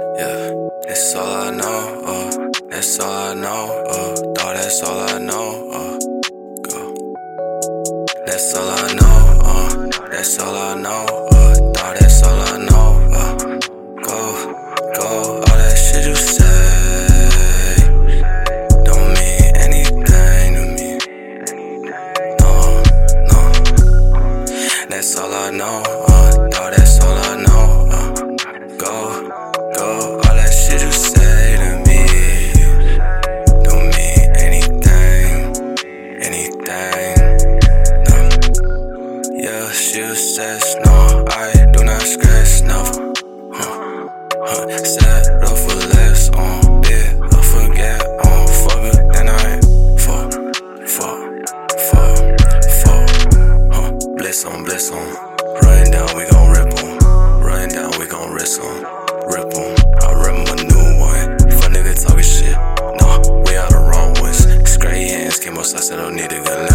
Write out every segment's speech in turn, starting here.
Yeah, that's all I know, uh, that's all I know, uh, thought that's all I was no, I do not stress, never. Huh. Huh. Set up for less um, on bed, I forget um, on fuck her, then I fuck, fuck, fuck, fuck. Huh. Bliss on, bliss on. Run down, we gon' rip on. Run down, we gon' risk on. Rip on. I rip my new one. Fuck nigga talking shit. No, we are the wrong ones. Scratchy hands came up, so I said, don't need a gun.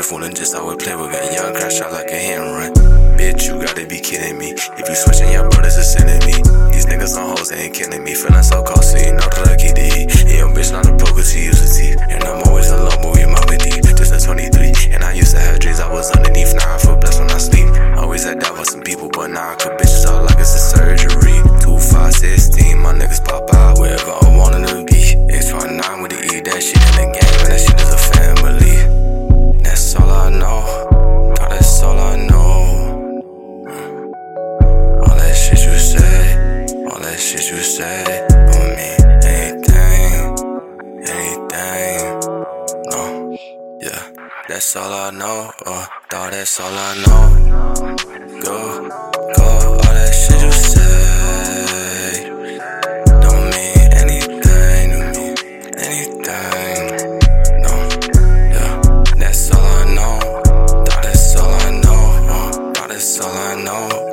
One, and just would play with gun. Young crash out like a hand run. Bitch, you gotta be kidding me. If you switching, your brothers are sending me. These niggas on hoes, ain't killing me. Feeling so shady on me. Anything, anything, no, yeah. That's all I know, uh, dog, that's all I know. Go, go, all that shit you say. Don't mean anything to me, anything, no, yeah. That's all I know, Thought that's all I know, uh, dog, that's all I know.